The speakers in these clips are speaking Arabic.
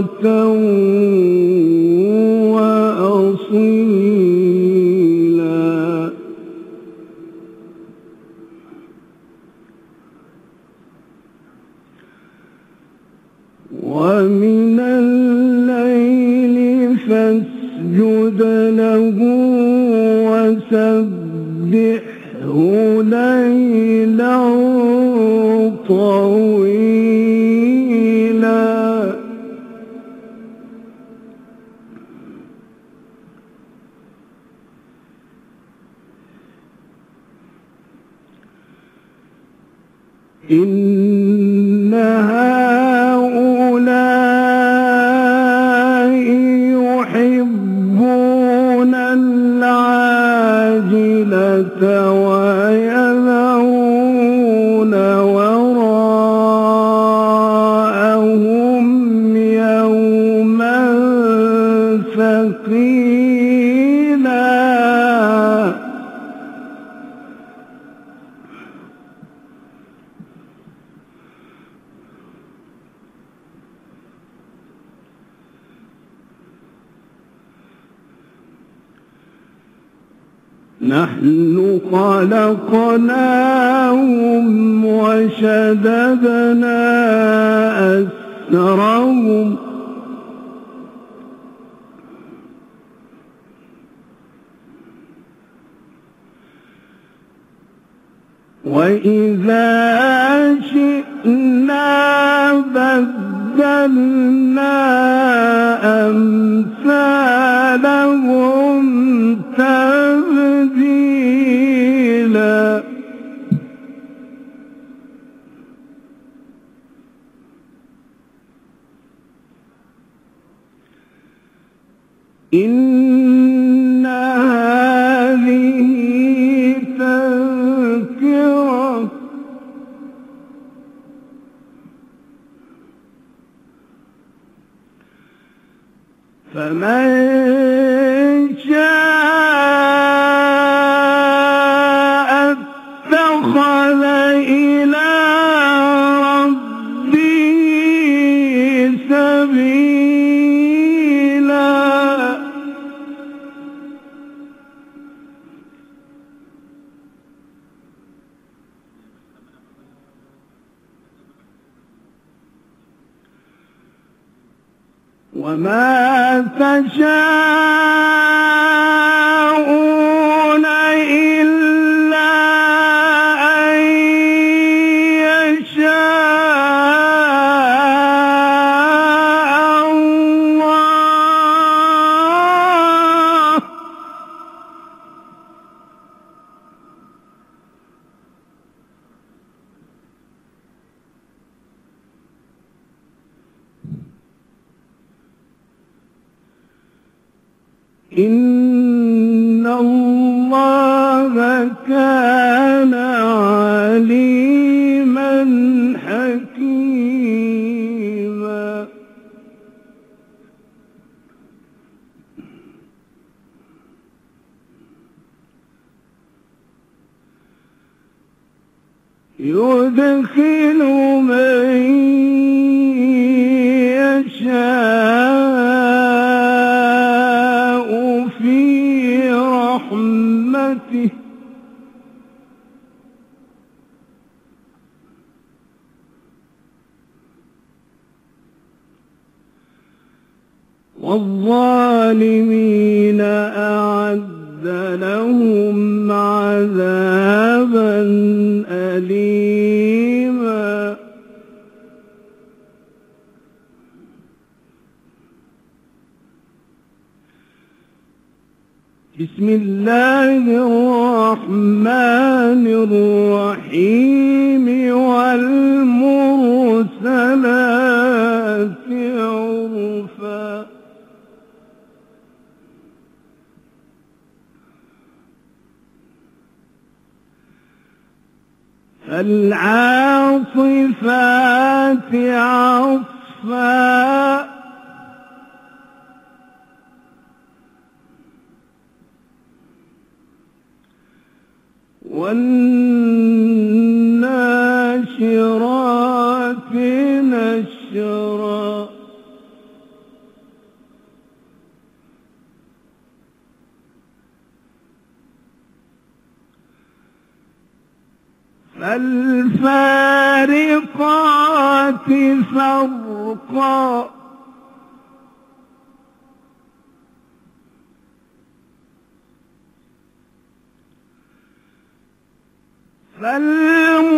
بكرة إن هؤلاء يحبون العاجلة ويذرون وراءهم يوما ثقيلا نحن خلقناهم وشددنا أسرهم. وإذا شئنا بدلنا أمثالهم تبديلا إن وما تشاءون يدخل من يشاء. بسم الله الرحمن الرحيم والمرسلات عرفا فالعاصفات عصفا فالفارقات فرقا فالملقيات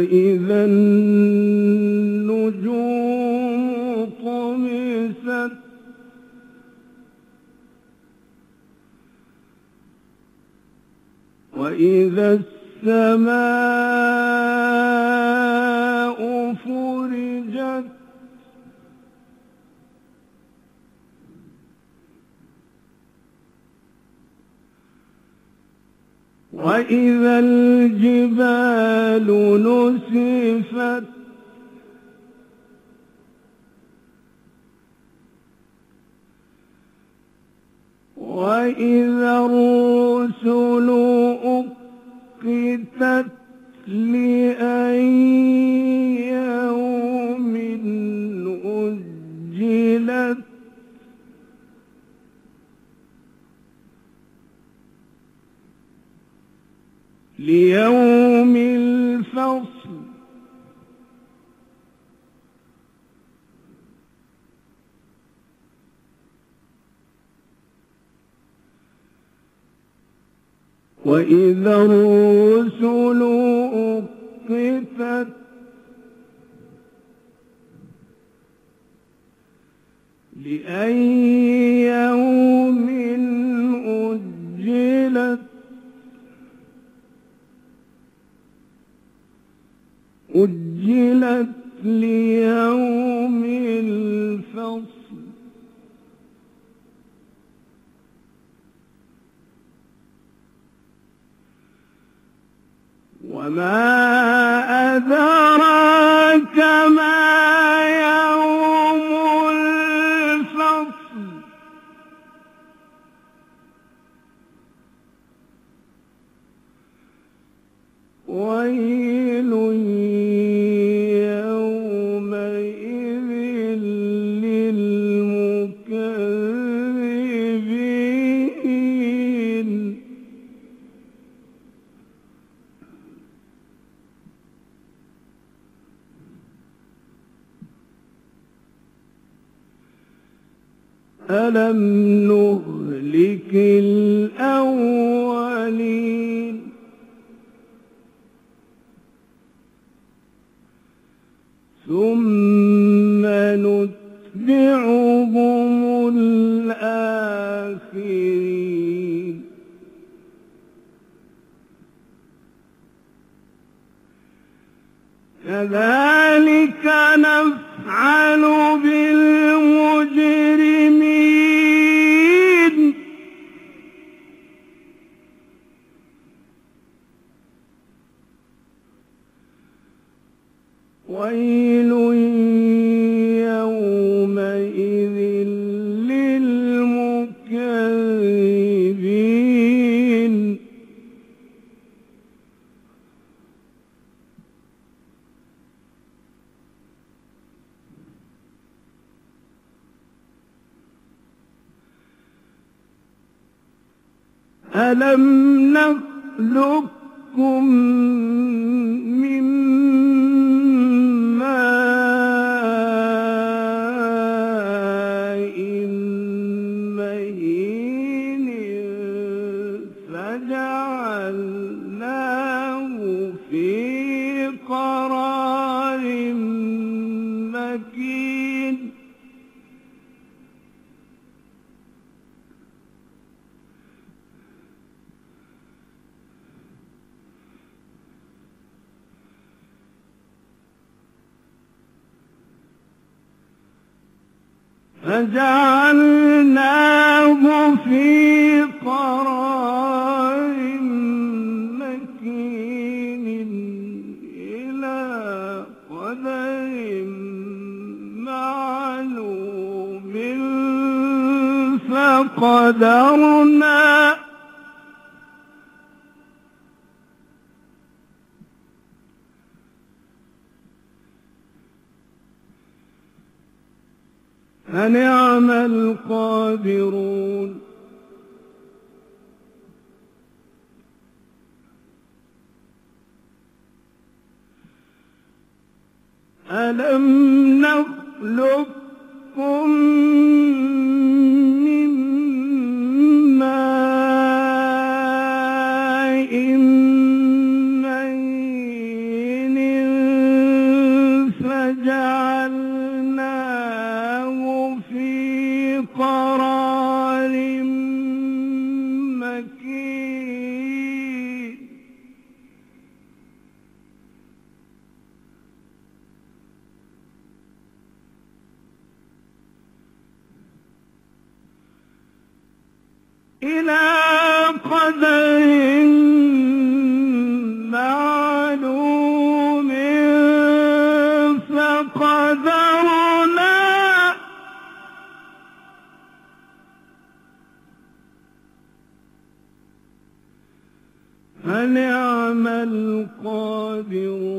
فإذا النجوم طمست وإذا السماء وإذا الجبال نسفت وإذا الرسل وإذا الرسل أقتت لأي يوم أجلت أجلت ليوم الفصل وما أدراك ما ألم ألم نخلقكم فجعلناه في قرار مكين إلى قدر معلوم فقدرنا فنعم القادرون ألم نخلقكم من فنعم القادرون؟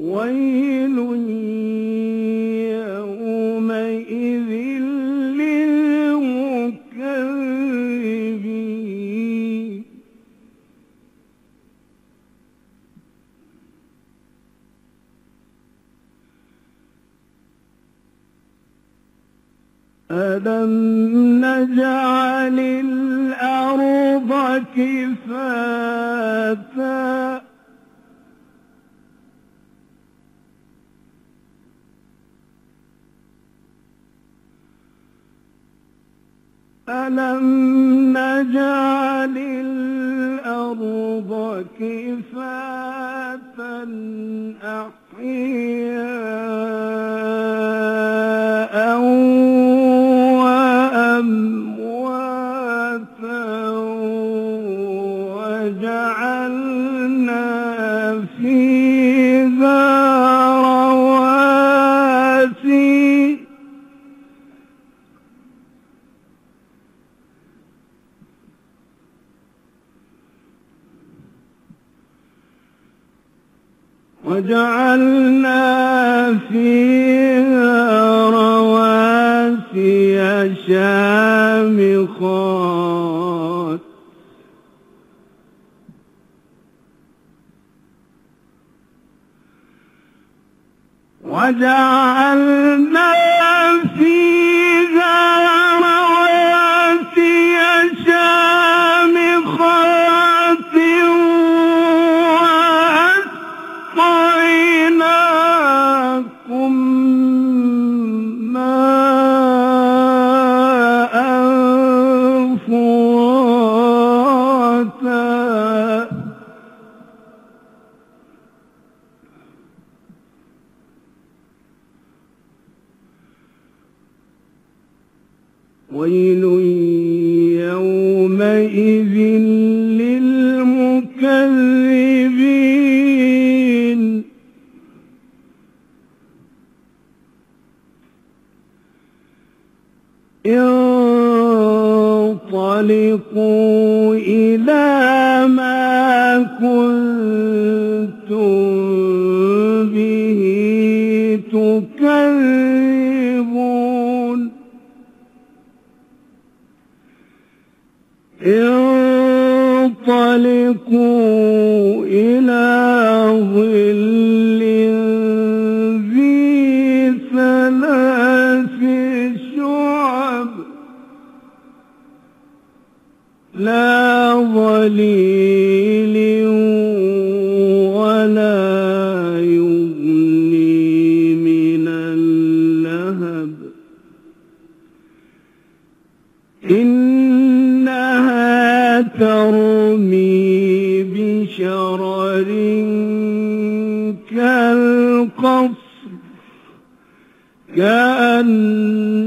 ويل ألم نجعل الأرض كفاتا ألم نجعل الأرض كفاتا أحياء وجعلنا فيها رواسي شامخات. وجعلنا وأسقيناكم انطلقوا إلى ما كنتم به تكذبون. انطلقوا إلى ظل لا ظليل ولا يغني من اللهب. إنها ترمي بشرر كالقصر كأنه